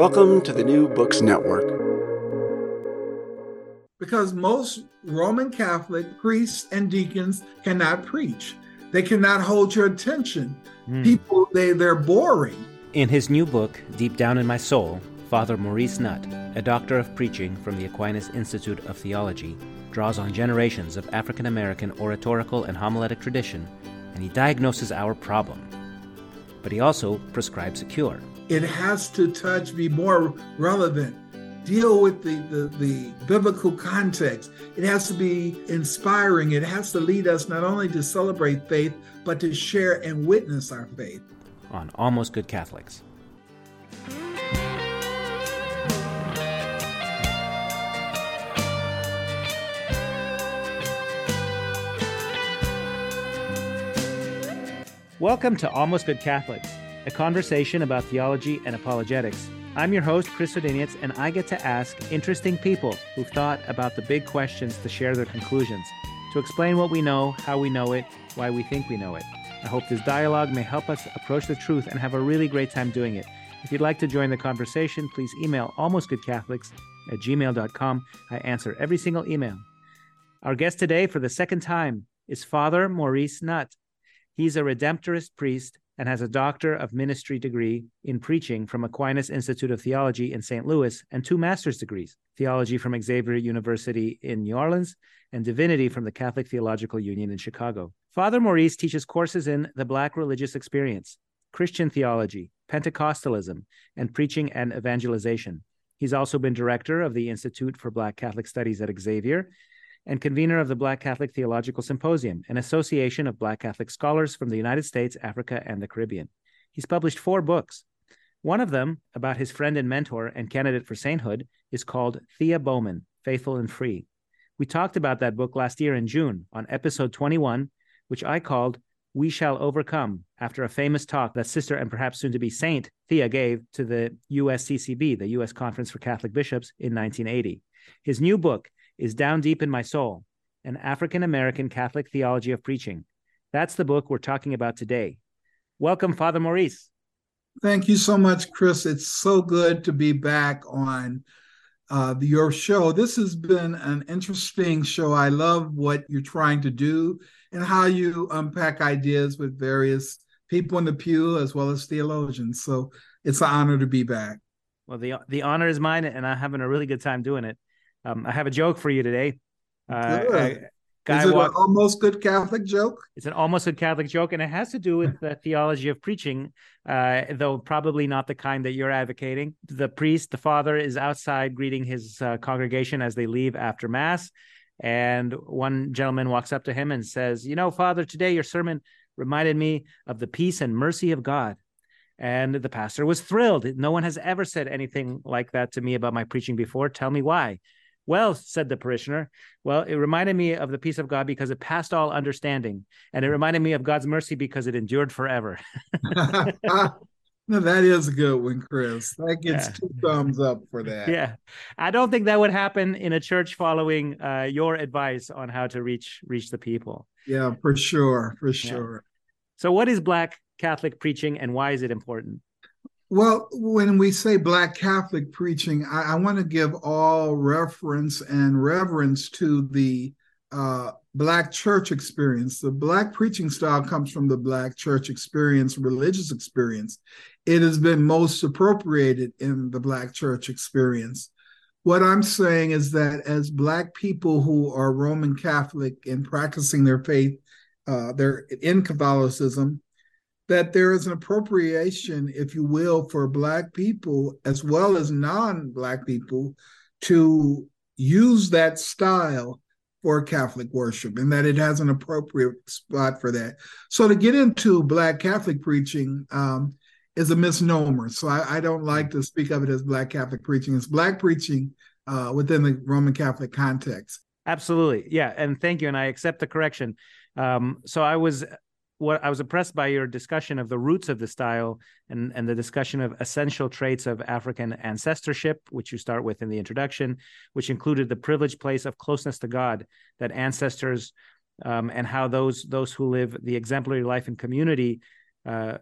Welcome to the New Books Network. Because most Roman Catholic priests and deacons cannot preach. They cannot hold your attention. Mm. People, they, they're boring. In his new book, Deep Down in My Soul, Father Maurice Nutt, a doctor of preaching from the Aquinas Institute of Theology, draws on generations of African American oratorical and homiletic tradition, and he diagnoses our problem. But he also prescribes a cure. It has to touch, be more relevant, deal with the, the, the biblical context. It has to be inspiring. It has to lead us not only to celebrate faith, but to share and witness our faith. On Almost Good Catholics. Welcome to Almost Good Catholics, a conversation about theology and apologetics. I'm your host, Chris Odyniec, and I get to ask interesting people who've thought about the big questions to share their conclusions, to explain what we know, how we know it, why we think we know it. I hope this dialogue may help us approach the truth and have a really great time doing it. If you'd like to join the conversation, please email almostgoodcatholics at gmail.com. I answer every single email. Our guest today, for the second time, is Father Maurice Nutt. He's a Redemptorist priest and has a Doctor of Ministry degree in preaching from Aquinas Institute of Theology in St. Louis and two master's degrees theology from Xavier University in New Orleans and divinity from the Catholic Theological Union in Chicago. Father Maurice teaches courses in the Black religious experience, Christian theology, Pentecostalism, and preaching and evangelization. He's also been director of the Institute for Black Catholic Studies at Xavier and convener of the Black Catholic Theological Symposium, an association of Black Catholic scholars from the United States, Africa, and the Caribbean. He's published four books. One of them, about his friend and mentor and candidate for sainthood, is called Thea Bowman Faithful and Free. We talked about that book last year in June on episode 21, which I called We Shall Overcome, after a famous talk that sister and perhaps soon to be saint Thea gave to the USCCB, the U.S. Conference for Catholic Bishops, in 1980. His new book, is Down Deep in My Soul An African American Catholic Theology of Preaching. That's the book we're talking about today. Welcome, Father Maurice. Thank you so much, Chris. It's so good to be back on uh, your show. This has been an interesting show. I love what you're trying to do and how you unpack ideas with various people in the pew as well as theologians. So it's an honor to be back. Well, the the honor is mine, and I'm having a really good time doing it. Um, I have a joke for you today. Uh, Is it an almost good Catholic joke? It's an almost good Catholic joke, and it has to do with the theology of preaching, uh, though probably not the kind that you're advocating. The priest, the father, is outside greeting his uh, congregation as they leave after Mass. And one gentleman walks up to him and says, You know, Father, today your sermon reminded me of the peace and mercy of God. And the pastor was thrilled. No one has ever said anything like that to me about my preaching before. Tell me why. Well, said the parishioner, well, it reminded me of the peace of God because it passed all understanding. And it reminded me of God's mercy because it endured forever. No, that is a good one, Chris. That gets yeah. two thumbs up for that. Yeah, I don't think that would happen in a church following uh, your advice on how to reach reach the people. Yeah, for sure, for sure. Yeah. So, what is Black Catholic preaching, and why is it important? Well, when we say Black Catholic preaching, I, I want to give all reference and reverence to the uh, Black church experience. The Black preaching style comes from the Black church experience, religious experience. It has been most appropriated in the Black church experience. What I'm saying is that as Black people who are Roman Catholic and practicing their faith, uh, they're in Catholicism, that there is an appropriation, if you will, for Black people as well as non Black people to use that style for Catholic worship and that it has an appropriate spot for that. So to get into Black Catholic preaching um, is a misnomer. So I, I, don't like to speak of it as Black Catholic preaching. It's Black preaching uh, within the Roman Catholic context. Absolutely. Yeah. And thank you. And I accept the correction. Um, so I was what I was impressed by your discussion of the roots of the style and, and the discussion of essential traits of African ancestorship, which you start with in the introduction, which included the privileged place of closeness to God that ancestors um, and how those those who live the exemplary life in community uh,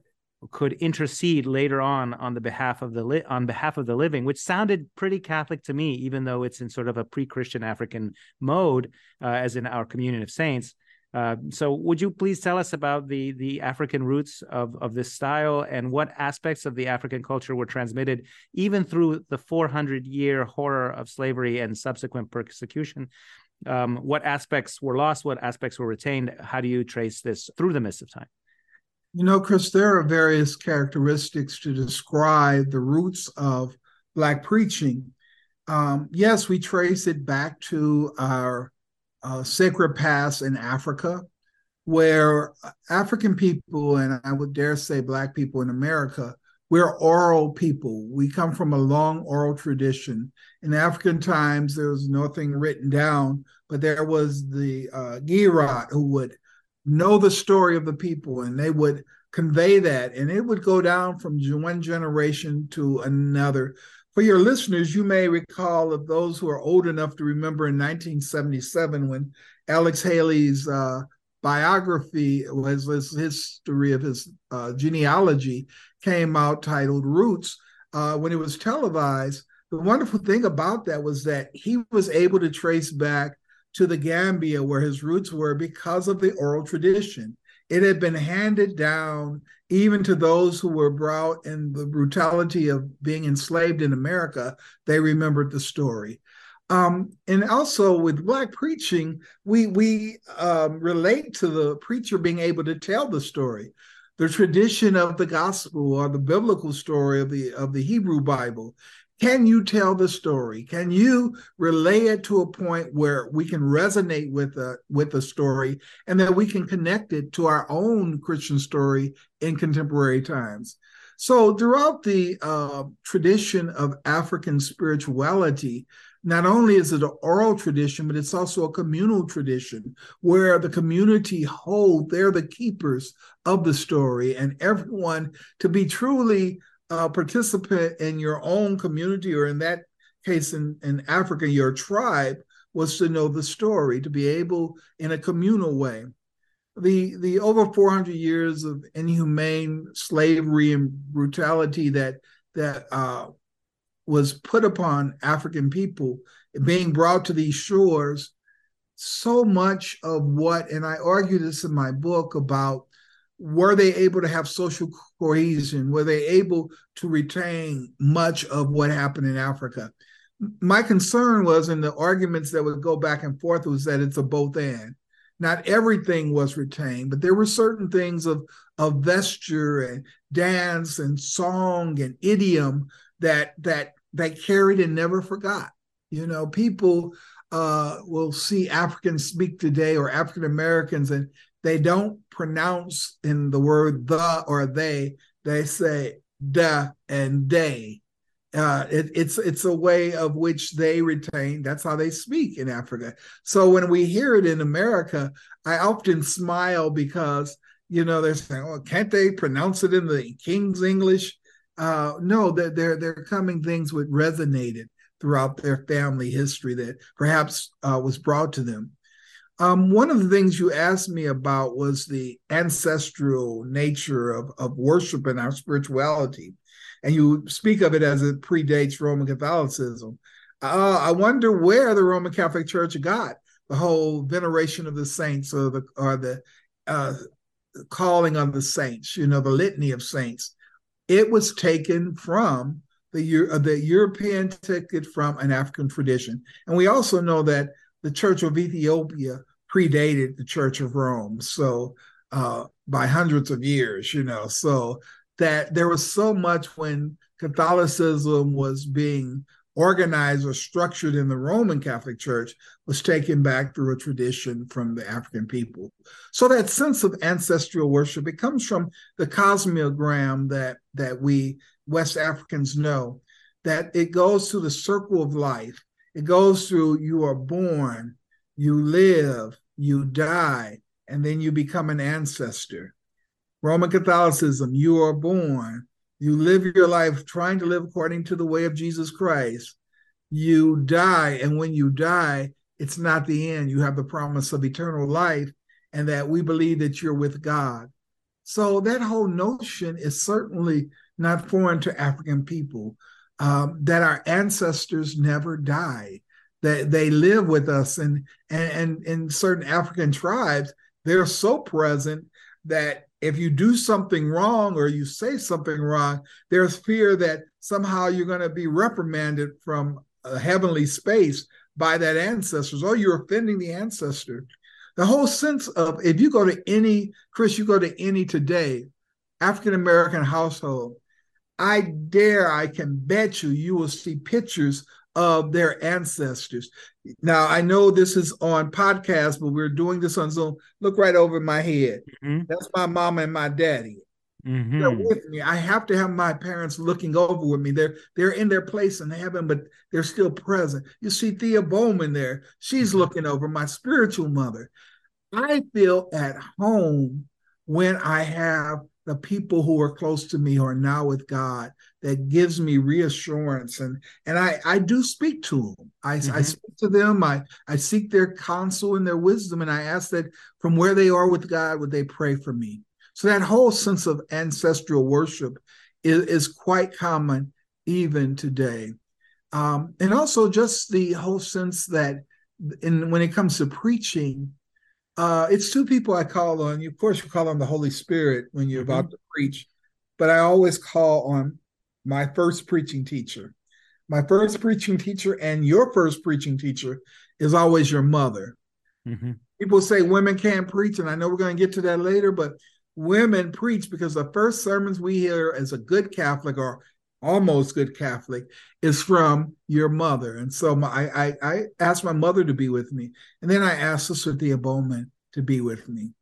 could intercede later on on the behalf of the li- on behalf of the living, which sounded pretty Catholic to me, even though it's in sort of a pre-Christian African mode, uh, as in our communion of saints. Uh, so, would you please tell us about the the African roots of of this style and what aspects of the African culture were transmitted even through the 400 year horror of slavery and subsequent persecution? Um, what aspects were lost? What aspects were retained? How do you trace this through the mist of time? You know, Chris, there are various characteristics to describe the roots of Black preaching. Um, yes, we trace it back to our uh, sacred past in Africa, where African people, and I would dare say Black people in America, we're oral people. We come from a long oral tradition. In African times, there was nothing written down, but there was the uh, who would know the story of the people and they would convey that and it would go down from one generation to another for your listeners you may recall of those who are old enough to remember in 1977 when alex haley's uh, biography was his history of his uh, genealogy came out titled roots uh, when it was televised the wonderful thing about that was that he was able to trace back to the Gambia, where his roots were, because of the oral tradition. It had been handed down even to those who were brought in the brutality of being enslaved in America. They remembered the story. Um, and also with Black preaching, we we um, relate to the preacher being able to tell the story, the tradition of the gospel or the biblical story of the of the Hebrew Bible. Can you tell the story? Can you relay it to a point where we can resonate with the with the story and that we can connect it to our own Christian story in contemporary times? So throughout the uh, tradition of African spirituality, not only is it an oral tradition, but it's also a communal tradition where the community hold, they're the keepers of the story, and everyone to be truly uh, participant in your own community, or in that case in, in Africa, your tribe, was to know the story, to be able in a communal way. The, the over 400 years of inhumane slavery and brutality that that uh, was put upon African people being brought to these shores, so much of what, and I argue this in my book about were they able to have social cohesion? Were they able to retain much of what happened in Africa? My concern was in the arguments that would go back and forth was that it's a both and. Not everything was retained, but there were certain things of, of vesture and dance and song and idiom that that that carried and never forgot. You know, people uh, will see Africans speak today or African Americans and they don't pronounce in the word the or they, they say da and they. Uh, it, it's it's a way of which they retain. That's how they speak in Africa. So when we hear it in America, I often smile because you know they're saying, "Oh, can't they pronounce it in the King's English?" Uh, no, they're, they're they're coming things which resonated throughout their family history that perhaps uh, was brought to them. Um, one of the things you asked me about was the ancestral nature of, of worship and our spirituality. And you speak of it as it predates Roman Catholicism. Uh, I wonder where the Roman Catholic Church got the whole veneration of the saints or the or the uh, calling on the saints, you know, the litany of saints. It was taken from the uh, the European ticket from an African tradition, and we also know that the Church of Ethiopia predated the Church of Rome, so uh, by hundreds of years, you know. So that there was so much when Catholicism was being organized or structured in the Roman Catholic Church was taken back through a tradition from the African people. So that sense of ancestral worship, it comes from the cosmogram that that we West Africans know, that it goes through the circle of life. It goes through you are born, you live, you die, and then you become an ancestor. Roman Catholicism, you are born, you live your life trying to live according to the way of Jesus Christ. You die, and when you die, it's not the end. You have the promise of eternal life, and that we believe that you're with God. So that whole notion is certainly not foreign to African people. Um, that our ancestors never died, that they live with us, and and and in certain African tribes, they're so present that if you do something wrong or you say something wrong, there's fear that somehow you're going to be reprimanded from a heavenly space by that ancestors, or you're offending the ancestor. The whole sense of if you go to any, Chris, you go to any today, African American household, I dare, I can bet you, you will see pictures of their ancestors. Now, I know this is on podcast, but we're doing this on Zoom. Look right over my head. Mm-hmm. That's my mom and my daddy. Mm-hmm. They're with me. I have to have my parents looking over with me. They're they're in their place in heaven, but they're still present. You see Thea Bowman there. She's mm-hmm. looking over my spiritual mother. I feel at home when I have the people who are close to me who are now with God that gives me reassurance and and I I do speak to them. I, mm-hmm. I speak to them. I I seek their counsel and their wisdom, and I ask that from where they are with God, would they pray for me? So that whole sense of ancestral worship is, is quite common even today. Um, and also just the whole sense that in when it comes to preaching, uh, it's two people I call on. You, of course, you call on the Holy Spirit when you're mm-hmm. about to preach, but I always call on my first preaching teacher. My first preaching teacher and your first preaching teacher is always your mother. Mm-hmm. People say women can't preach, and I know we're going to get to that later, but women preach because the first sermons we hear as a good Catholic or almost good Catholic is from your mother. And so my, I, I asked my mother to be with me. And then I asked Sister Thea Bowman to be with me.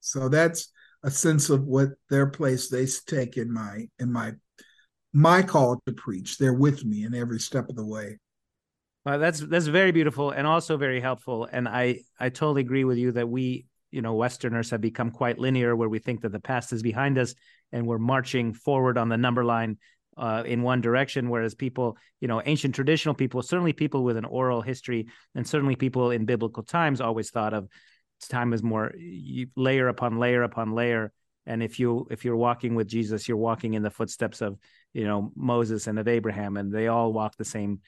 So that's a sense of what their place they take in my in my my call to preach. They're with me in every step of the way. Well, that's that's very beautiful and also very helpful. And I I totally agree with you that we you know westerners have become quite linear where we think that the past is behind us and we're marching forward on the number line uh, in one direction whereas people you know ancient traditional people certainly people with an oral history and certainly people in biblical times always thought of time as more layer upon layer upon layer and if you if you're walking with jesus you're walking in the footsteps of you know moses and of abraham and they all walk the same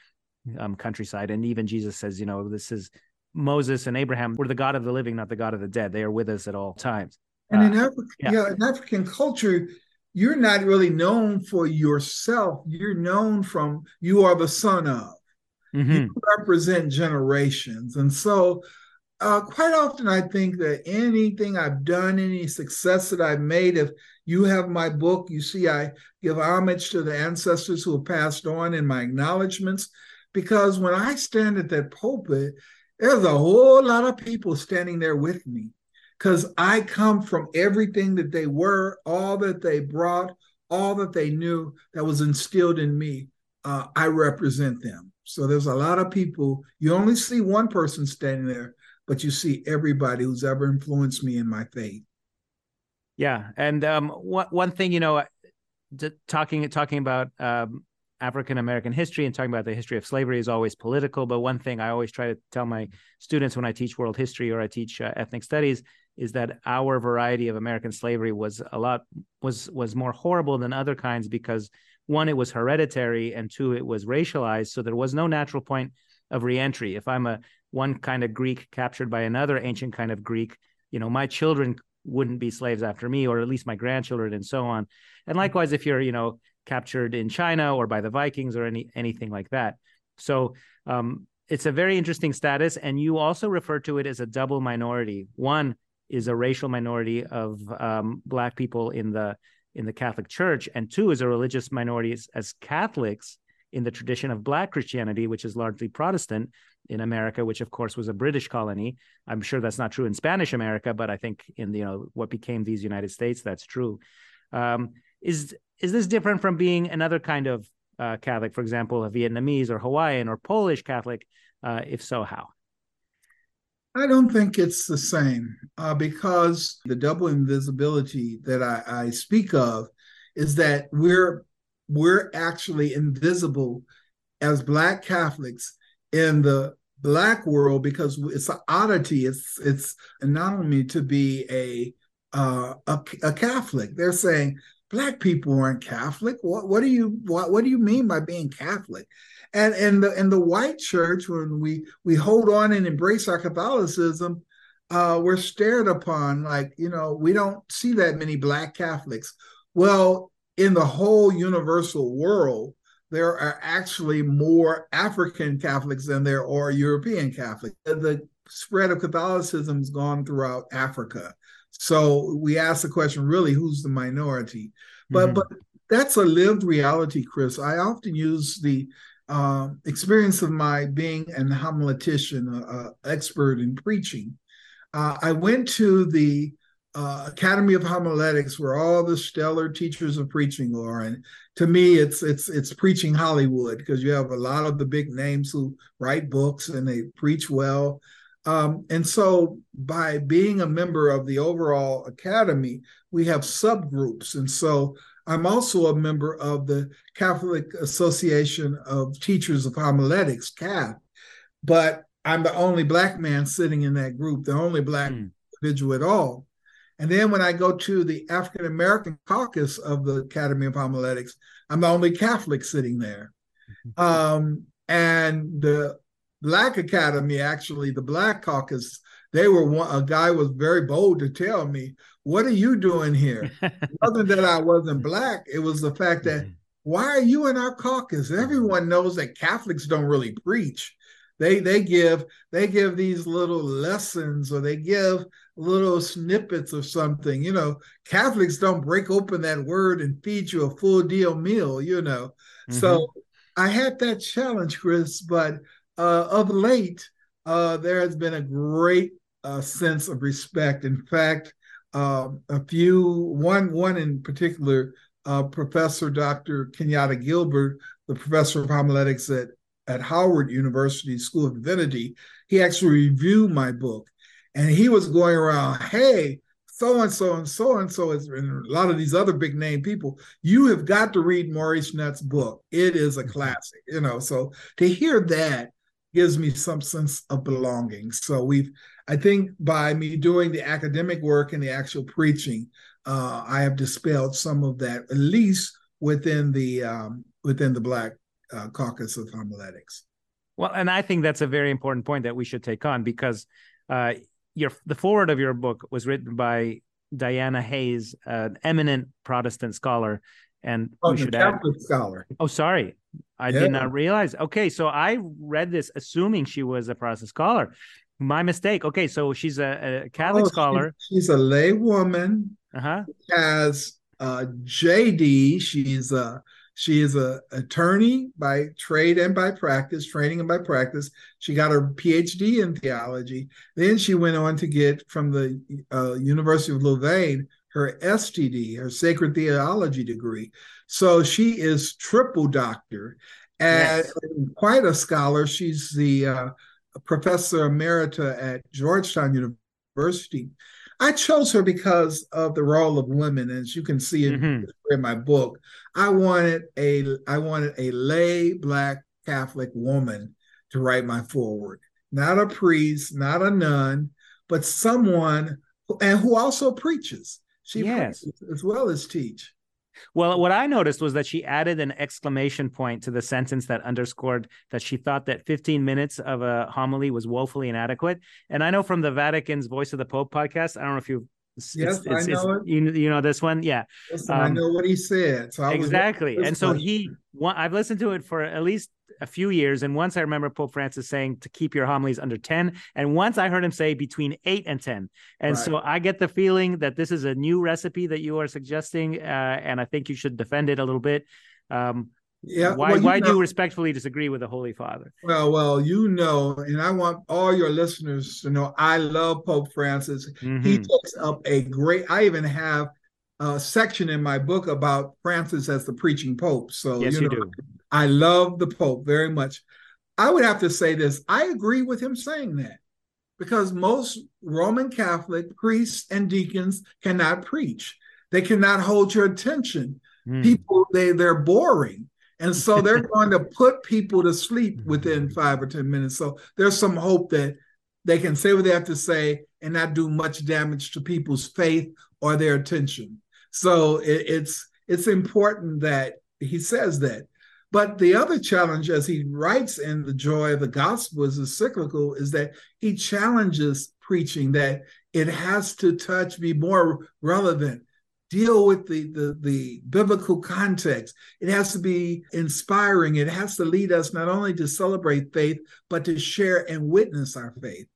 um, countryside and even jesus says you know this is Moses and Abraham were the God of the living, not the God of the dead. They are with us at all times. And in, uh, Afri- yeah. yeah. in African culture, you're not really known for yourself. You're known from you are the son of. Mm-hmm. You represent generations. And so uh, quite often I think that anything I've done, any success that I've made, if you have my book, you see I give homage to the ancestors who have passed on in my acknowledgments. Because when I stand at that pulpit, there's a whole lot of people standing there with me because I come from everything that they were, all that they brought, all that they knew that was instilled in me. Uh, I represent them. So there's a lot of people. You only see one person standing there, but you see everybody who's ever influenced me in my faith. Yeah, and um, one one thing you know, talking talking about um, African American history and talking about the history of slavery is always political. But one thing I always try to tell my students when I teach world history or I teach uh, ethnic studies is that our variety of American slavery was a lot was was more horrible than other kinds because one it was hereditary and two it was racialized. So there was no natural point of reentry. If I'm a one kind of Greek captured by another ancient kind of Greek, you know, my children wouldn't be slaves after me, or at least my grandchildren, and so on. And likewise, if you're, you know, captured in China or by the Vikings or any anything like that. So um, it's a very interesting status, and you also refer to it as a double minority. One is a racial minority of um, Black people in the in the Catholic Church, and two is a religious minority as, as Catholics in the tradition of Black Christianity, which is largely Protestant in America, which of course was a British colony. I'm sure that's not true in Spanish America, but I think in you know what became these United States, that's true. Um, is is this different from being another kind of uh, Catholic, for example, a Vietnamese or Hawaiian or Polish Catholic? Uh, if so, how? I don't think it's the same uh, because the double invisibility that I, I speak of is that we're we're actually invisible as Black Catholics in the Black world because it's an oddity. It's it's an anomaly to be a uh, a, a Catholic. They're saying black people aren't Catholic. What what do you what what do you mean by being Catholic? And in the in the white church, when we we hold on and embrace our Catholicism, uh, we're stared upon like you know we don't see that many black Catholics. Well, in the whole universal world, there are actually more African Catholics than there are European Catholics. The spread of Catholicism has gone throughout Africa. So we ask the question, really, who's the minority? But mm-hmm. but that's a lived reality, Chris. I often use the uh, experience of my being an homiletician, an expert in preaching. Uh, I went to the uh, Academy of Homiletics, where all the stellar teachers of preaching are, and to me, it's it's it's preaching Hollywood because you have a lot of the big names who write books and they preach well. Um, and so, by being a member of the overall academy, we have subgroups. And so, I'm also a member of the Catholic Association of Teachers of Homiletics, CAT, but I'm the only Black man sitting in that group, the only Black mm. individual at all. And then when I go to the African American caucus of the Academy of Homiletics, I'm the only Catholic sitting there. Mm-hmm. Um, and the Black Academy, actually, the Black caucus, they were one, a guy was very bold to tell me, What are you doing here? wasn't that I wasn't Black, it was the fact that, mm-hmm. why are you in our caucus? Everyone knows that Catholics don't really preach they they give they give these little lessons or they give little snippets of something you know catholics don't break open that word and feed you a full deal meal you know mm-hmm. so i had that challenge chris but of late uh, there has been a great uh, sense of respect in fact um, a few one one in particular uh, professor dr kenyatta gilbert the professor of homiletics at at Howard University School of Divinity, he actually reviewed my book. And he was going around, hey, so and so and so and so, and a lot of these other big name people, you have got to read Maurice Nutt's book. It is a mm-hmm. classic, you know. So to hear that gives me some sense of belonging. So we've, I think, by me doing the academic work and the actual preaching, uh, I have dispelled some of that, at least within the um, within the Black uh, caucus of homiletics. Well, and I think that's a very important point that we should take on because uh, your the forward of your book was written by Diana Hayes, an eminent Protestant scholar, and oh, we should Catholic add, scholar. Oh, sorry, I yeah. did not realize. Okay, so I read this assuming she was a Protestant scholar. My mistake. Okay, so she's a, a Catholic oh, scholar. She, she's a lay woman. Uh-huh. Has uh, JD. She's a she is an attorney by trade and by practice, training and by practice. She got her PhD in theology. Then she went on to get from the uh, University of Louvain her STD, her sacred theology degree. So she is triple doctor and yes. quite a scholar. She's the uh, professor emerita at Georgetown University. I chose her because of the role of women, as you can see it mm-hmm. in my book. I wanted a I wanted a lay black Catholic woman to write my foreword, not a priest, not a nun, but someone who, and who also preaches. She yes. as well as teach. Well, what I noticed was that she added an exclamation point to the sentence that underscored that she thought that 15 minutes of a homily was woefully inadequate. And I know from the Vatican's Voice of the Pope podcast, I don't know if you've Yes, it's, I know it. You, you know this one, yeah. Listen, um, I know what he said. So exactly, and so he. I've listened to it for at least a few years, and once I remember Pope Francis saying to keep your homilies under ten, and once I heard him say between eight and ten, and right. so I get the feeling that this is a new recipe that you are suggesting, uh, and I think you should defend it a little bit. Um, yeah. Why well, why know, do you respectfully disagree with the Holy Father? Well, well, you know, and I want all your listeners to know I love Pope Francis. Mm-hmm. He takes up a great I even have a section in my book about Francis as the preaching pope. So yes, you, know, you do. I love the Pope very much. I would have to say this. I agree with him saying that because most Roman Catholic priests and deacons cannot preach. They cannot hold your attention. Mm. People, they they're boring. And so they're going to put people to sleep within five or 10 minutes. So there's some hope that they can say what they have to say and not do much damage to people's faith or their attention. So it, it's it's important that he says that. But the other challenge, as he writes in The Joy of the Gospel as an encyclical, is that he challenges preaching that it has to touch, be more relevant, deal with the, the, the biblical context. It has to be inspiring. It has to lead us not only to celebrate faith, but to share and witness our faith.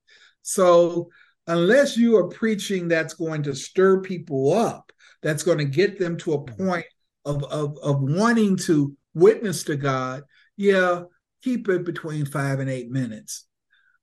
So, unless you are preaching that's going to stir people up, that's going to get them to a mm-hmm. point of, of, of wanting to witness to God, yeah, keep it between five and eight minutes.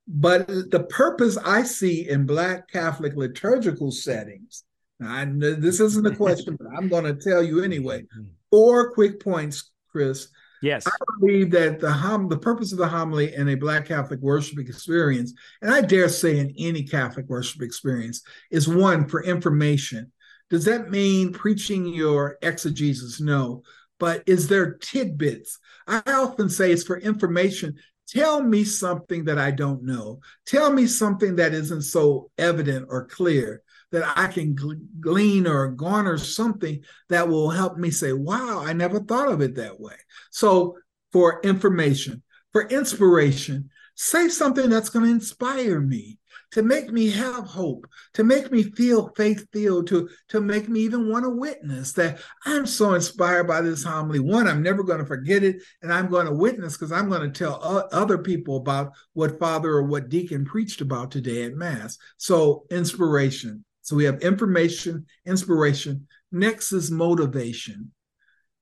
But the purpose I see in Black Catholic liturgical settings, I, this isn't a question, but I'm going to tell you anyway. Mm-hmm. Four quick points, Chris. Yes. I believe that the hom- the purpose of the homily in a Black Catholic worship experience, and I dare say in any Catholic worship experience, is one for information. Does that mean preaching your exegesis? No. But is there tidbits? I often say it's for information. Tell me something that I don't know. Tell me something that isn't so evident or clear that I can glean or garner something that will help me say, wow, I never thought of it that way. So, for information, for inspiration, say something that's going to inspire me to make me have hope, to make me feel faith filled, to, to make me even want to witness that I'm so inspired by this homily. One, I'm never going to forget it, and I'm going to witness because I'm going to tell other people about what Father or what Deacon preached about today at Mass. So, inspiration. So, we have information, inspiration. Next is motivation.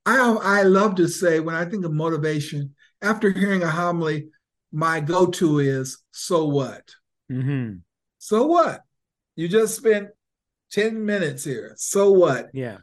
I, I love to say when I think of motivation, after hearing a homily, my go to is so what? Mm-hmm. So what? You just spent 10 minutes here. So what? Yeah.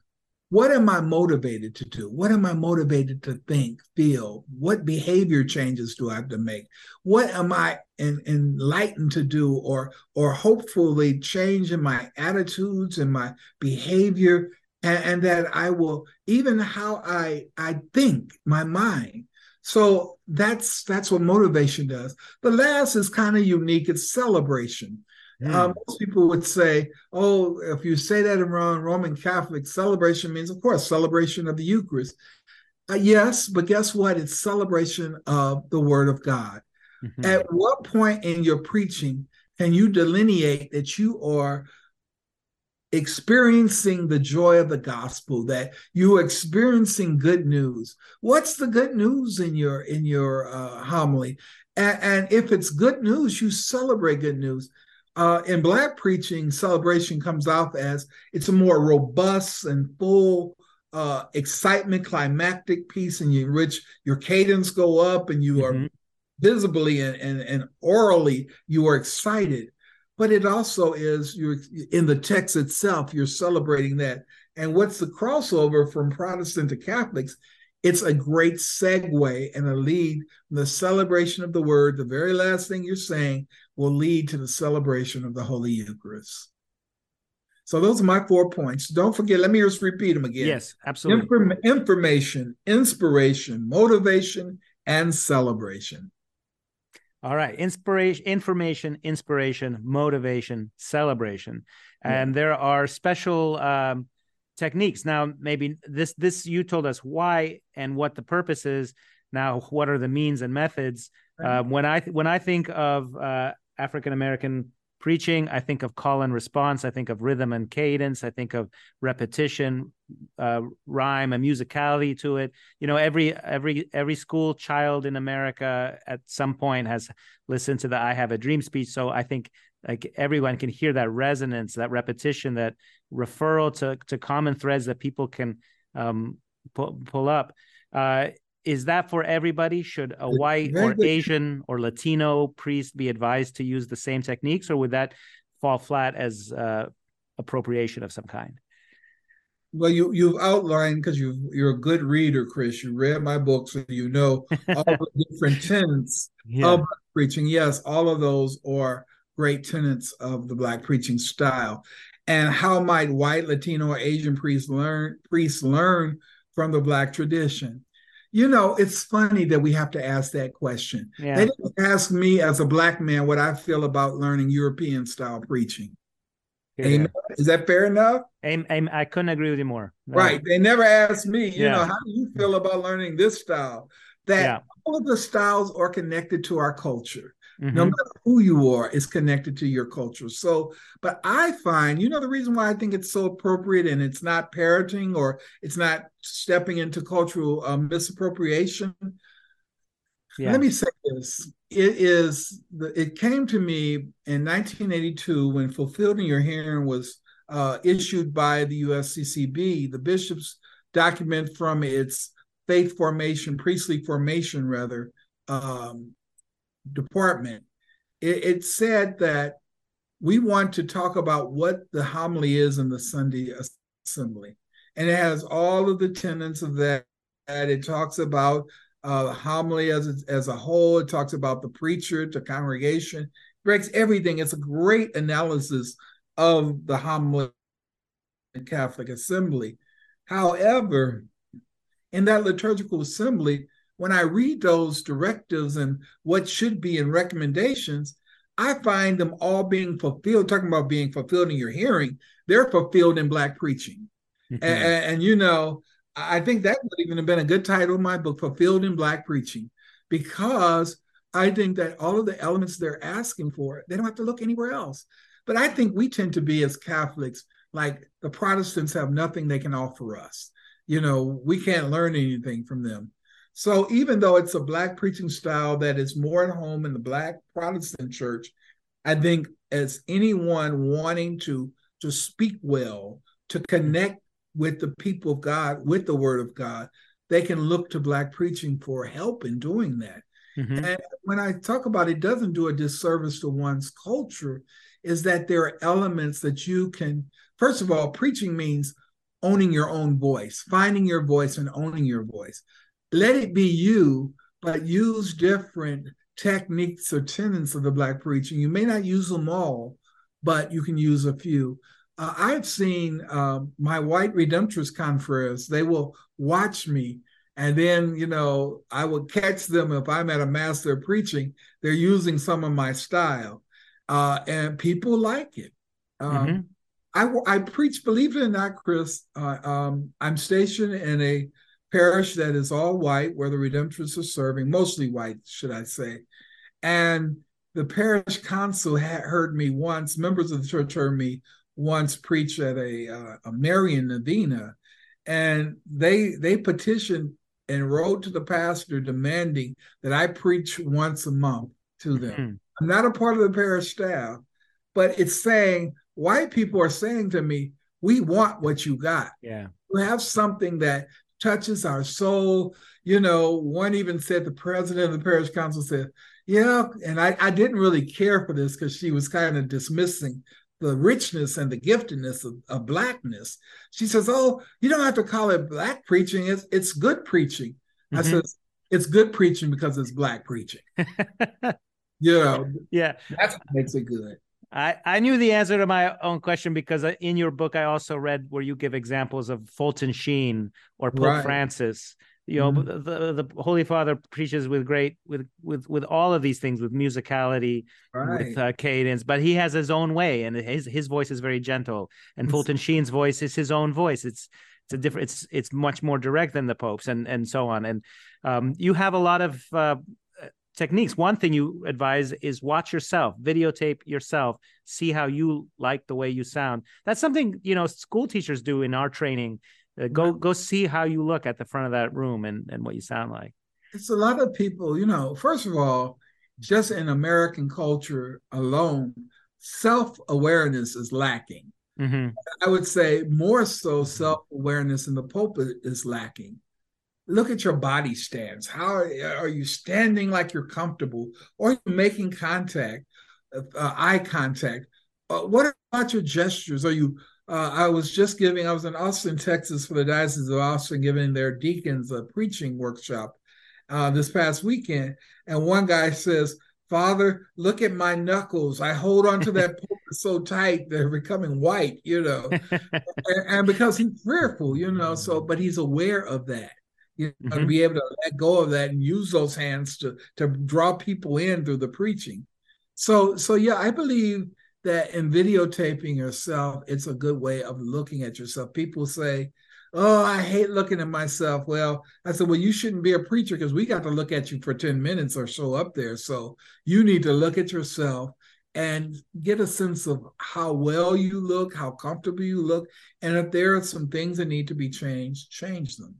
What am I motivated to do? What am I motivated to think, feel? What behavior changes do I have to make? What am I enlightened to do or or hopefully change in my attitudes and my behavior and, and that I will even how I I think, my mind so that's that's what motivation does. The last is kind of unique. It's celebration. Mm. Um, most people would say, "Oh, if you say that in Roman Catholic, celebration means, of course, celebration of the Eucharist." Uh, yes, but guess what? It's celebration of the Word of God. Mm-hmm. At what point in your preaching can you delineate that you are experiencing the joy of the gospel that you are experiencing good news. What's the good news in your in your uh, homily? And, and, if it's good news you celebrate good news. Uh, in black preaching celebration comes off as it's a more robust and full uh, excitement climactic piece and in which your cadence go up and you mm-hmm. are visibly and, and, and orally you are excited but it also is you're in the text itself you're celebrating that. And what's the crossover from protestant to catholics? It's a great segue and a lead. The celebration of the word the very last thing you're saying will lead to the celebration of the holy eucharist. So those are my four points. Don't forget let me just repeat them again. Yes absolutely. Inform- information inspiration motivation and celebration all right. Inspiration, information, inspiration, motivation, celebration. Yeah. And there are special um, techniques. Now, maybe this this you told us why and what the purpose is. Now, what are the means and methods? Right. Um, when I when I think of uh, African American preaching, I think of call and response. I think of rhythm and cadence. I think of repetition, uh, rhyme and musicality to it. You know, every every every school child in America at some point has listened to the "I Have a Dream" speech. So I think like everyone can hear that resonance, that repetition, that referral to to common threads that people can um, pull, pull up. Uh, is that for everybody? Should a white or Asian or Latino priest be advised to use the same techniques, or would that fall flat as uh, appropriation of some kind? well you you've outlined because you you're a good reader chris you read my books so you know all the different tenets yeah. of preaching yes all of those are great tenets of the black preaching style and how might white latino or asian priests learn priests learn from the black tradition You know, it's funny that we have to ask that question. Yeah. They didn't ask me as a black man what I feel about learning European style preaching. Yeah. Amen. Is that fair enough? Aim, aim, I couldn't agree with you more. No. Right. They never asked me, you Yeah. know, how do you feel about learning this style? That all of the styles are connected to our culture. Mhm. No matter who you are, is connected to your culture. So, but I find, you know, the reason why I think it's so appropriate and it's not parroting or it's not stepping into cultural um, misappropriation. yeah. Let me say this: it is the, it came to me in 1982 when "Fulfilled in Your Hearing" was uh, issued by the USCCB, the bishops' document from its faith formation, priestly formation, rather, um, department. It, it said that we want to talk about what the homily is in the Sunday assembly, and it has all of the tenets of that. And it talks about uh, homily as as a whole. It talks about the preacher, the congregation, breaks everything. It's a great analysis of the homily in Catholic Assembly. However, in that liturgical assembly, when I read those directives and what should be in recommendations, I find them all being fulfilled. Talking about being fulfilled in your hearing, they're fulfilled in Black preaching. Mhm. And, and, you know, I think that would even have been a good title of my book, Fulfilled in Black Preaching, because I think that all of the elements they're asking for, they don't have to look anywhere else. But I think we tend to be as Catholics, like the Protestants have nothing they can offer us. You know, we can't learn anything from them. So even though it's a Black preaching style that is more at home in the Black Protestant church, I think as anyone wanting to to speak well, to connect with the people of God, with the word of God, they can look to Black preaching for help in doing that. Mhm. And when I talk about it doesn't do a disservice to one's culture, is that there are elements that you can, first of all, preaching means owning your own voice, finding your voice and owning your voice. Let it be you, but use different techniques or tenets of the Black preaching. You may not use them all, but you can use a few. Uh, I've seen uh, my white redemptorist confreres, they will watch me and then, you know, I will catch them if I'm at a master preaching, they're using some of my style. Uh, and people like it. Um, Mhm. I, I preach, believe it or not, Chris, uh, um, I'm stationed in a parish that is all white where the Redemptorists are serving, mostly white, should I say. And the parish council had heard me once, members of the church heard me once preach at a, uh, a Marian Novena, and they they petitioned and wrote to the pastor demanding that I preach once a month to them. Mhm. I'm not a part of the parish staff, but it's saying white people are saying to me, "We want what you got. Yeah. You have something that touches our soul." You know, one even said the president of the parish council said, "Yeah," and I, I didn't really care for this because she was kind of dismissing the richness and the giftedness of, of blackness. She says, "Oh, you don't have to call it black preaching. It's it's good preaching." I Mhm. says, "It's good preaching because it's black preaching." You know, yeah. that's what makes it good. I, I knew the answer to my own question because uh, in your book I also read where you give examples of Fulton Sheen or Pope Right. Francis. You know, Mhm. the, the Holy Father preaches with great with with with all of these things with musicality, Right. with uh, cadence, but he has his own way, and his his voice is very gentle. And Fulton Sheen's voice is his own voice. It's it's a different. It's it's much more direct than the Pope's, and and so on. And um, you have a lot of uh, techniques. One thing you advise is watch yourself, videotape yourself, see how you like the way you sound. That's something you know school teachers do in our training. Uh, go go see how you look at the front of that room and and what you sound like. it's a lot of people, you know, first of all, just in American culture alone, self awareness is lacking. hmm I would say more so self awareness in the pulpit is lacking. Look at your body stance. How are, you standing like you're comfortable or are you making contact, uh, eye contact? Uh, what about your gestures? Are you uh, I was just giving, I was in Austin, Texas for the Diocese of Austin, giving their deacons a preaching workshop uh, this past weekend. And one guy says, Father, look at my knuckles. I hold onto that pulpit so tight, they're becoming white, you know. and, and because he's fearful, you know, so, but he's aware of that. You know, mm-hmm. to be able to let go of that and use those hands to to draw people in through the preaching. So so yeah, I believe that in videotaping yourself, it's a good way of looking at yourself. People say, Oh, I hate looking at myself. Well, I said, Well, you shouldn't be a preacher because we got to look at you for 10 minutes or so up there. So you need to look at yourself and get a sense of how well you look, how comfortable you look. And if there are some things that need to be changed, change them.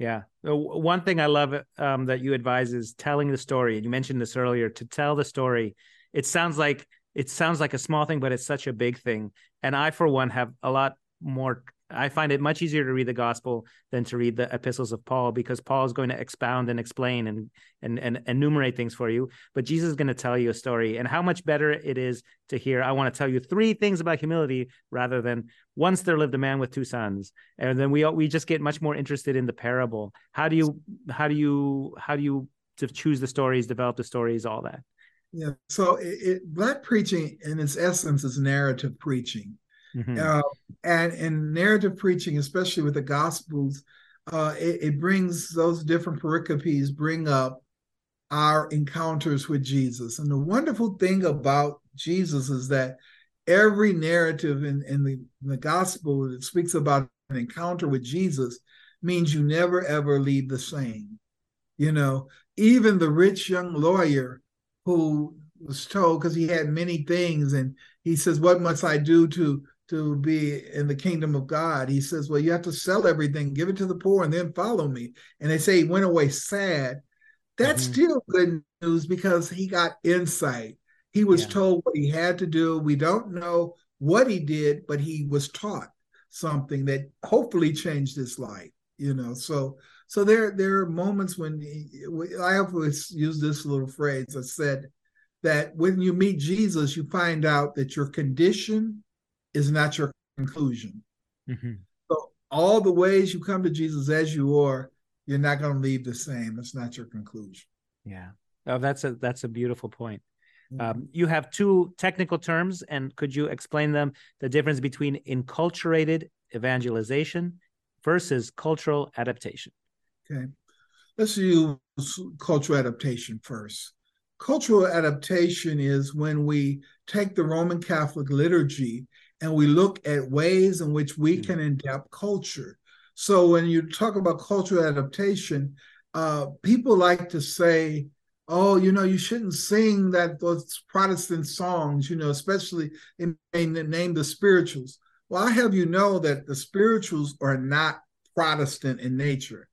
Yeah. One thing I love um, that you advise is telling the story. And you mentioned this earlier to tell the story. It sounds like it sounds like a small thing, but it's such a big thing. And I, for one, have a lot more I find it much easier to read the gospel than to read the epistles of Paul because Paul is going to expound and explain and and and enumerate things for you. But Jesus is going to tell you a story, and how much better it is to hear. I want to tell you three things about humility rather than once there lived a man with two sons, and then we we just get much more interested in the parable. How do you how do you how do you to choose the stories, develop the stories, all that? Yeah. So it, it, black preaching, in its essence, is narrative preaching. Mm-hmm. Uh, and in narrative preaching, especially with the Gospels, uh, it, it, brings those different pericopes bring up our encounters with Jesus. And the wonderful thing about Jesus is that every narrative in, in, the, in the Gospel that speaks about an encounter with Jesus means you never ever leave the same. You know, even the rich young lawyer who was told because he had many things and he says, What must I do to to be in the kingdom of God. He says, Well, you have to sell everything, give it to the poor, and then follow me. And they say he went away sad. That's mm-hmm. still good news because he got insight. He was yeah. told what he had to do. We don't know what he did, but he was taught something that hopefully changed his life. You know, so so there there are moments when he, I always use this little phrase. I said that when you meet Jesus, you find out that your condition is not your conclusion. Mm-hmm. So all the ways you come to Jesus as you are, you're not going to leave the same. It's not your conclusion. Yeah. Oh, that's a that's a beautiful point. Mm-hmm. Um, you have two technical terms, and could you explain them? The difference between enculturated evangelization versus cultural adaptation. Okay, let's use cultural adaptation first. Cultural adaptation is when we take the Roman Catholic liturgy and we look at ways in which we hmm. can adapt culture. So when you talk about cultural adaptation, uh, people like to say, "Oh, you know, you shouldn't sing that those Protestant songs," you know, especially in, in the name the spirituals. Well, I have you know that the spirituals are not Protestant in nature.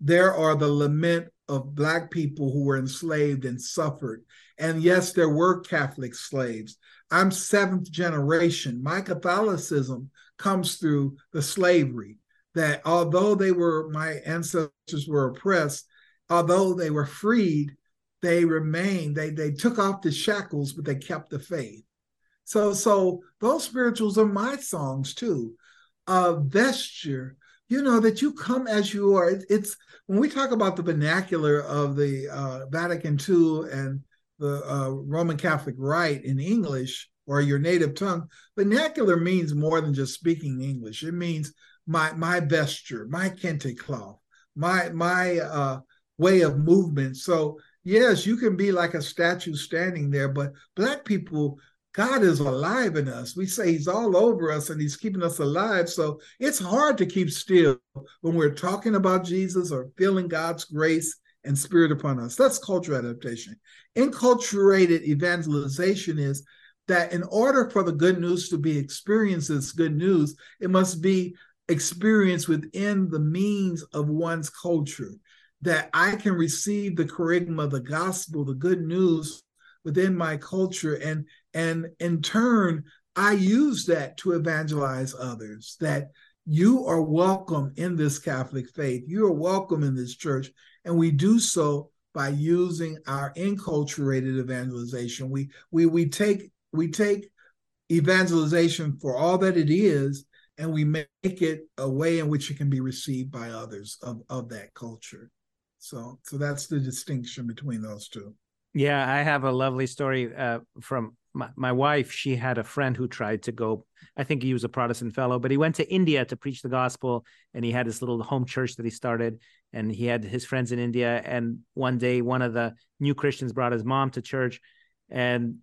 There are the lament of Black people who were enslaved and suffered. And yes, there were Catholic slaves, I'm seventh generation. My Catholicism comes through the slavery that although they were, my ancestors were oppressed, although they were freed, they remained, they, they took off the shackles, but they kept the faith. So, so those spirituals are my songs too. Uh, vesture, you know, that you come as you are. It, it's when we talk about the vernacular of the uh, Vatican II and the uh, Roman Catholic Rite in English or your native tongue, vernacular means more than just speaking English. It means my my vesture, my kente cloth, my my uh, way of movement. So yes, you can be like a statue standing there, but black people, God is alive in us. We say He's all over us and He's keeping us alive. So it's hard to keep still when we're talking about Jesus or feeling God's grace and spirit upon us. That's cultural adaptation. Enculturated evangelization is that in order for the good news to be experienced as good news, it must be experienced within the means of one's culture. That I can receive the charisma, the gospel, the good news within my culture, and and in turn, I use that to evangelize others. That you are welcome in this Catholic faith. You are welcome in this church. And we do so by using our enculturated evangelization. We we we take we take evangelization for all that it is, and we make it a way in which it can be received by others of, of that culture. So so that's the distinction between those two. Yeah, I have a lovely story uh, from my, my wife, she had a friend who tried to go. I think he was a Protestant fellow, but he went to India to preach the gospel, and he had this little home church that he started, and he had his friends in India. And one day, one of the new Christians brought his mom to church, and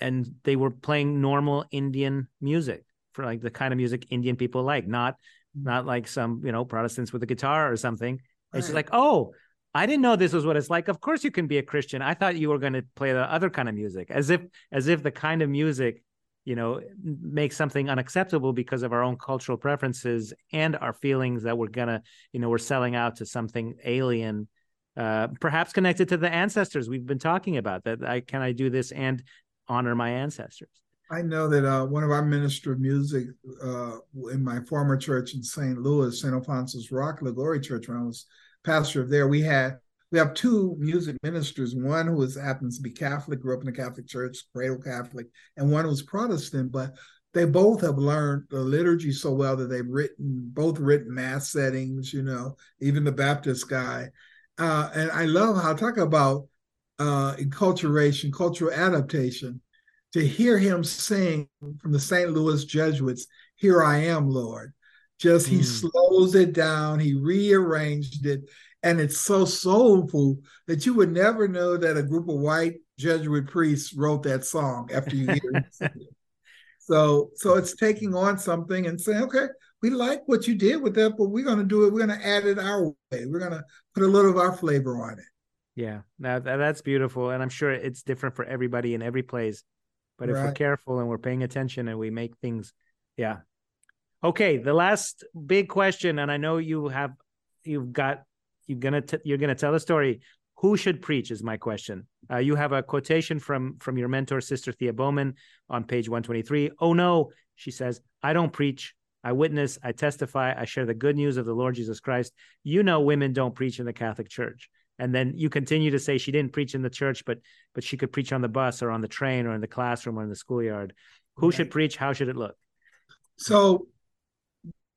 and they were playing normal Indian music for like the kind of music Indian people like, not not like some you know Protestants with a guitar or something. Right. And she's like, oh, I didn't know this was what it's like. Of course you can be a Christian. I thought you were going to play the other kind of music, as if as if the kind of music, you know, makes something unacceptable because of our own cultural preferences and our feelings that we're gonna, you know, we're selling out to something alien, uh, perhaps connected to the ancestors we've been talking about. That I can I do this and honor my ancestors. I know that uh, one of our minister of music uh, in my former church in St. Louis, St. Alphonsus Rock, Liguori Church, when I was pastor there, we had we have two music ministers. One who is happens to be Catholic, grew up in the Catholic Church, cradle Catholic, and one who's Protestant. But they both have learned the liturgy so well that they've written both written mass settings. You know, even the Baptist guy, uh, and I love how talk about uh, enculturation, cultural adaptation. To hear him sing from the St. Louis Jesuits, "Here I am, Lord." Just he mm. slows it down, he rearranged it, and it's so soulful that you would never know that a group of white Jesuit priests wrote that song after you hear it. So, so it's taking on something and saying, okay, we like what you did with that, but we're going to do it. We're going to add it our way. We're going to put a little of our flavor on it. Yeah, that, that's beautiful, and I'm sure it's different for everybody in every place. But if we're careful and we're paying attention and we make things, yeah, Okay, the last big question, and I know you have you've got you're gonna t- you're gonna tell a story. Who should preach is my question. Uh, you have a quotation from from your mentor, Sister Thea Bowman, on page 123. Oh no, she says, I don't preach. I witness, I testify, I share the good news of the Lord Jesus Christ. You know, women don't preach in the Catholic Church. And then you continue to say she didn't preach in the church, but but she could preach on the bus or on the train or in the classroom or in the schoolyard. Who right. should preach? How should it look? So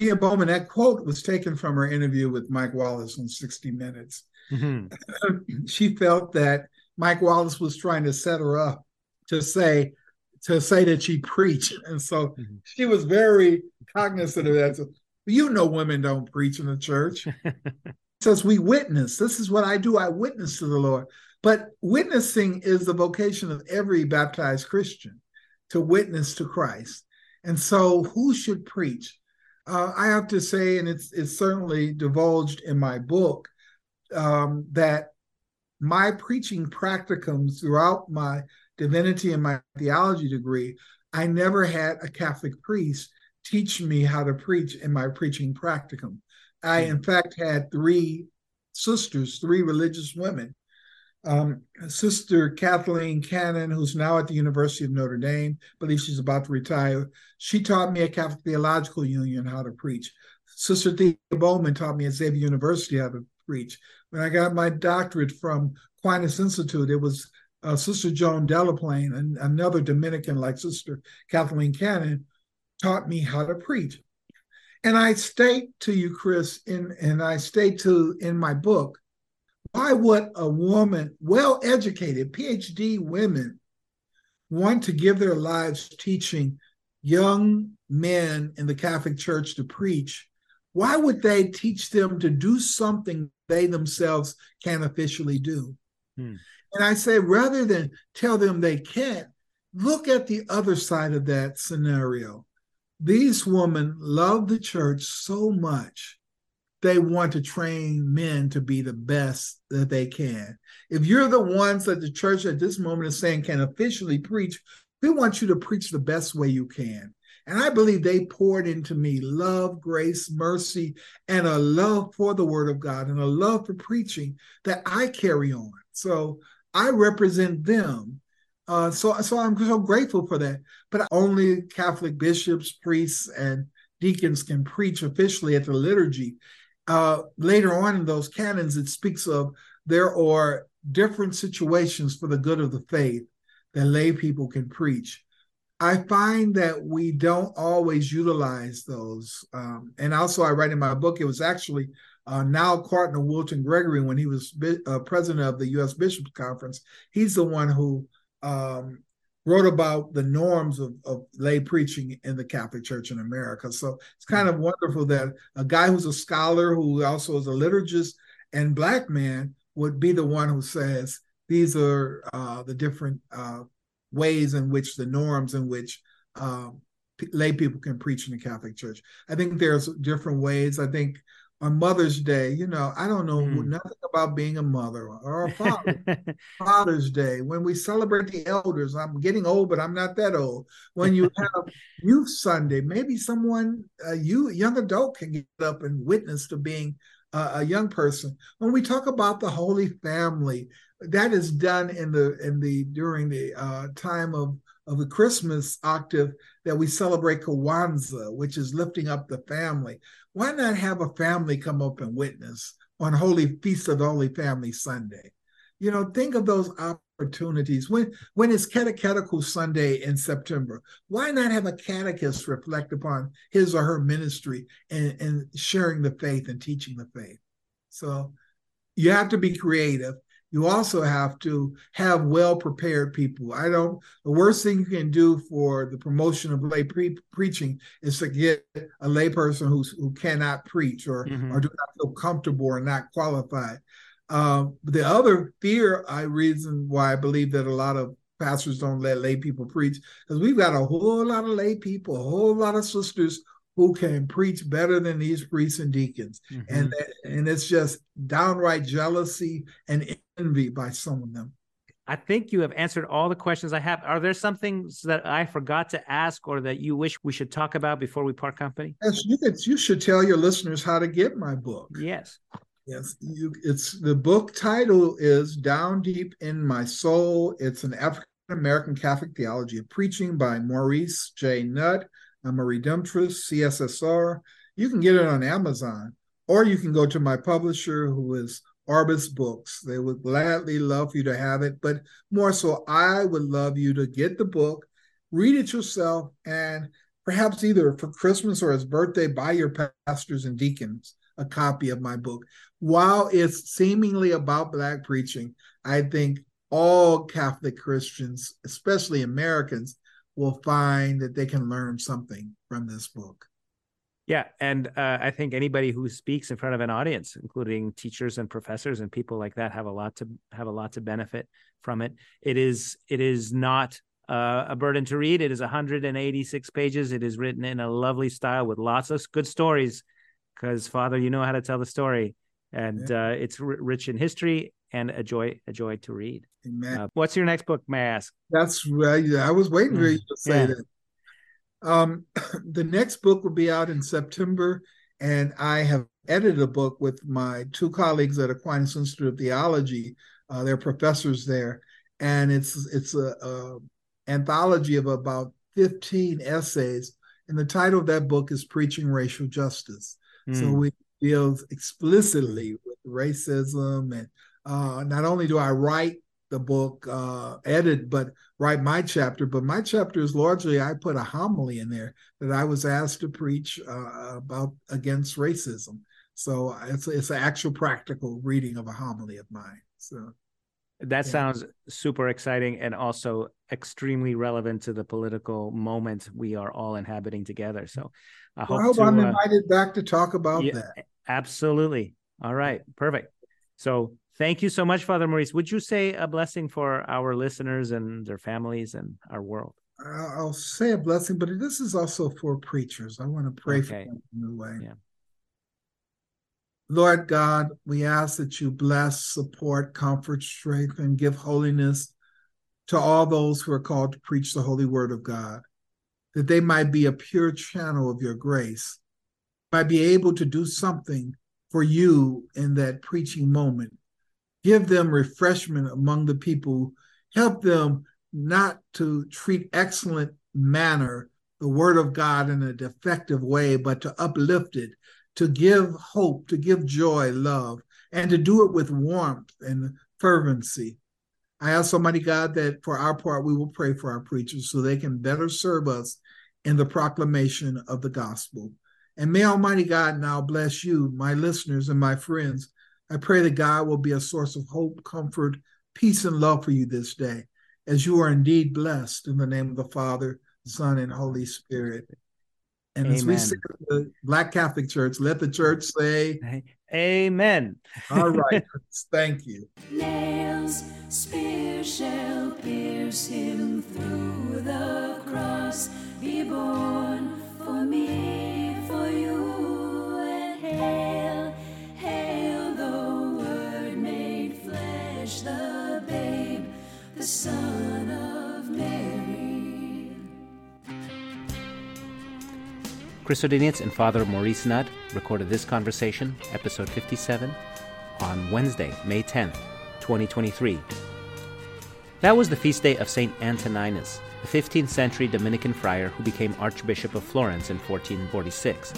Thea Bowman, that quote was taken from her interview with Mike Wallace on 60 Minutes. Mm-hmm. she felt that Mike Wallace was trying to set her up to say to say that she preached, and so mm-hmm. she was very cognizant of that. So, you know, women don't preach in the church. says we witness. This is what I do. I witness to the Lord. But witnessing is the vocation of every baptized Christian to witness to Christ. And so, who should preach? Uh, I have to say, and it's it's certainly divulged in my book, um, that my preaching practicums throughout my divinity and my theology degree, I never had a Catholic priest teach me how to preach in my preaching practicum. I, in fact, had three sisters, three religious women um, Sister Kathleen Cannon, who's now at the University of Notre Dame, believe she's about to retire. She taught me at Catholic Theological Union how to preach. Sister Thea Bowman taught me at Xavier University how to preach. When I got my doctorate from Aquinas Institute, it was uh, Sister Joan Delaplane, and another Dominican like Sister Kathleen Cannon, taught me how to preach. And I state to you, Chris, in and I state to in my book why would a woman, well educated, PhD women, want to give their lives teaching young men in the Catholic Church to preach? Why would they teach them to do something they themselves can't officially do? Hmm. And I say, rather than tell them they can't, look at the other side of that scenario. These women love the church so much they want to train men to be the best that they can. If you're the ones that the church at this moment is saying can officially preach, we want you to preach the best way you can. And I believe they poured into me love, grace, mercy, and a love for the word of God and a love for preaching that I carry on. So I represent them. Uh, so, so I'm so grateful for that. But only Catholic bishops, priests, and deacons can preach officially at the liturgy uh, later on in those canons, it speaks of there are different situations for the good of the faith that lay people can preach. I find that we don't always utilize those. Um, and also, I write in my book, it was actually uh, now Cardinal Wilton Gregory, when he was uh, president of the U.S. Bishops Conference, he's the one who um, wrote about the norms of, of lay preaching in the Catholic Church in America. So it's kind of wonderful that a guy who's a scholar, who also is a liturgist and black man, would be the one who says these are uh, the different uh, ways in which the norms in which um, lay people can preach in the Catholic Church. I think there's different ways. I think on Mother's Day, you know, I don't know mm. nothing about being a mother or a father. Father's Day, when we celebrate the elders, I'm getting old, but I'm not that old. When you have Youth Sunday, maybe someone, a you young adult, can get up and witness to being a young person. When we talk about the Holy Family, that is done in the in the during the uh, time of of the Christmas octave that we celebrate Kwanzaa, which is lifting up the family. Why not have a family come up and witness on Holy Feast of the Holy Family Sunday? You know, think of those opportunities. When when is Catechetical Sunday in September, why not have a catechist reflect upon his or her ministry and, and sharing the faith and teaching the faith? So you have to be creative you also have to have well prepared people. I don't, the worst thing you can do for the promotion of lay pre- preaching is to get a layperson who's, who cannot preach or, mm-hmm. or do not feel comfortable or not qualified. Um, the other fear, I reason why I believe that a lot of pastors don't let lay people preach, because we've got a whole lot of lay people, a whole lot of sisters who can preach better than these priests and deacons mm-hmm. and and it's just downright jealousy and envy by some of them. I think you have answered all the questions i have. Are there some things that i forgot to ask or that you wish we should talk about before we part company? Yes you, could, you should tell your listeners how to get my book. Yes. Yes you it's the book title is down deep in my soul. It's an african american catholic theology of preaching by maurice j. Nutt I'm a Redemptorist, CSSR. You can get it on Amazon, or you can go to my publisher, who is Orbis Books. They would gladly love for you to have it, but more so, I would love you to get the book, read it yourself, and perhaps either for Christmas or his birthday, buy your pastors and deacons a copy of my book. While it's seemingly about Black preaching, I think all Catholic Christians, especially Americans, will find that they can learn something from this book. Yeah, and uh, I think anybody who speaks in front of an audience, including teachers and professors and people like that, have a lot to have a lot to benefit from it. It is it is not uh, a burden to read. It is 186 pages. It is written in a lovely style with lots of good stories, because Father, you know how to tell the story, and yeah. uh, it's r- rich in history and a joy a joy to read. Amen. Uh, what's your next book, may I ask? That's right. I was waiting for you to say yeah. that. Um, the next book will be out in September, and I have edited a book with my two colleagues at Aquinas Institute of Theology. Uh, they're professors there, and it's it's a, a anthology of about 15 essays, and the title of that book is Preaching Racial Justice. Mm. So hmm. we deal explicitly with racism and uh, not only do I write the book, uh, edit, but write my chapter, but my chapter is largely I put a homily in there that I was asked to preach uh, about against racism. So it's it's an actual practical reading of a homily of mine. So that yeah. sounds super exciting and also extremely relevant to the political moment we are all inhabiting together. So I hope, I hope to, I'm uh, invited back to talk about yeah, that. Absolutely. All right. Perfect. So thank you so much, Father Maurice. Would you say a blessing for our listeners and their families and our world? I'll say a blessing, but this is also for preachers. I want to pray okay. for them in a new way. Yeah. Lord God, we ask that you bless, support, comfort, strengthen, and give holiness to all those who are called to preach the holy word of God, that they might be a pure channel of your grace, might be able to do something for you in that preaching moment. Give them refreshment among the people. Help them not to treat excellent manner the word of God in a defective way, but to uplift it, to give hope, to give joy, love, and to do it with warmth and fervency. I ask Almighty God that for our part, we will pray for our preachers so they can better serve us in the proclamation of the gospel. And may Almighty God now bless you, my listeners, and my friends. I pray that God will be a source of hope, comfort, peace, and love for you this day. as you are indeed blessed in the name of the Father, Son, and Holy Spirit. And Amen. as we say the Black Catholic Church, let the church say, Amen. All right. Thank you. Nails, spear shall pierce him through the cross. Be born for me, for you, and hail, hail the babe, the Son of Mary. Chris Odyniec and Father Maurice Nutt recorded this conversation, episode 57, on Wednesday, May 10th, 2023. That was the feast day of St. Antoninus, the 15th century Dominican friar who became Archbishop of Florence in 1446.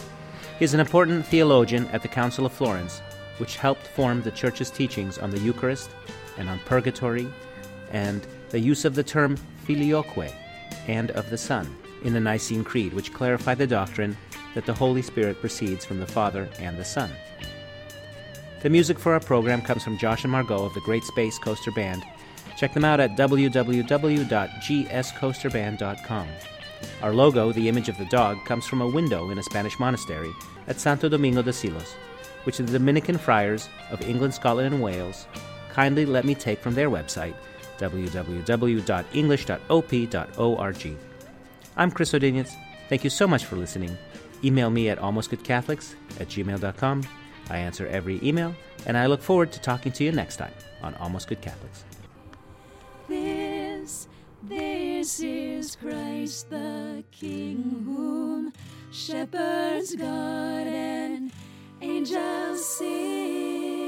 He is an important theologian at the Council of Florence, which helped form the Church's teachings on the Eucharist and on purgatory and the use of the term filioque and of the Son in the Nicene Creed, which clarify the doctrine that the Holy Spirit proceeds from the Father and the Son. The music for our program comes from Josh and Margot of the Great Space Coaster Band. Check them out at www.gscoasterband.com. Our logo, the image of the dog, comes from a window in a Spanish monastery at Santo Domingo de Silos, which the Dominican Friars of England, Scotland, and Wales kindly let me take from their website, www.english.op.org. I'm Chris Odyniec. Thank you so much for listening. Email me at almostgoodcatholics at gmail.com. I answer every email, and I look forward to talking to you next time on Almost Good Catholics. This, this is Christ the King, whom shepherds guard and angels sing.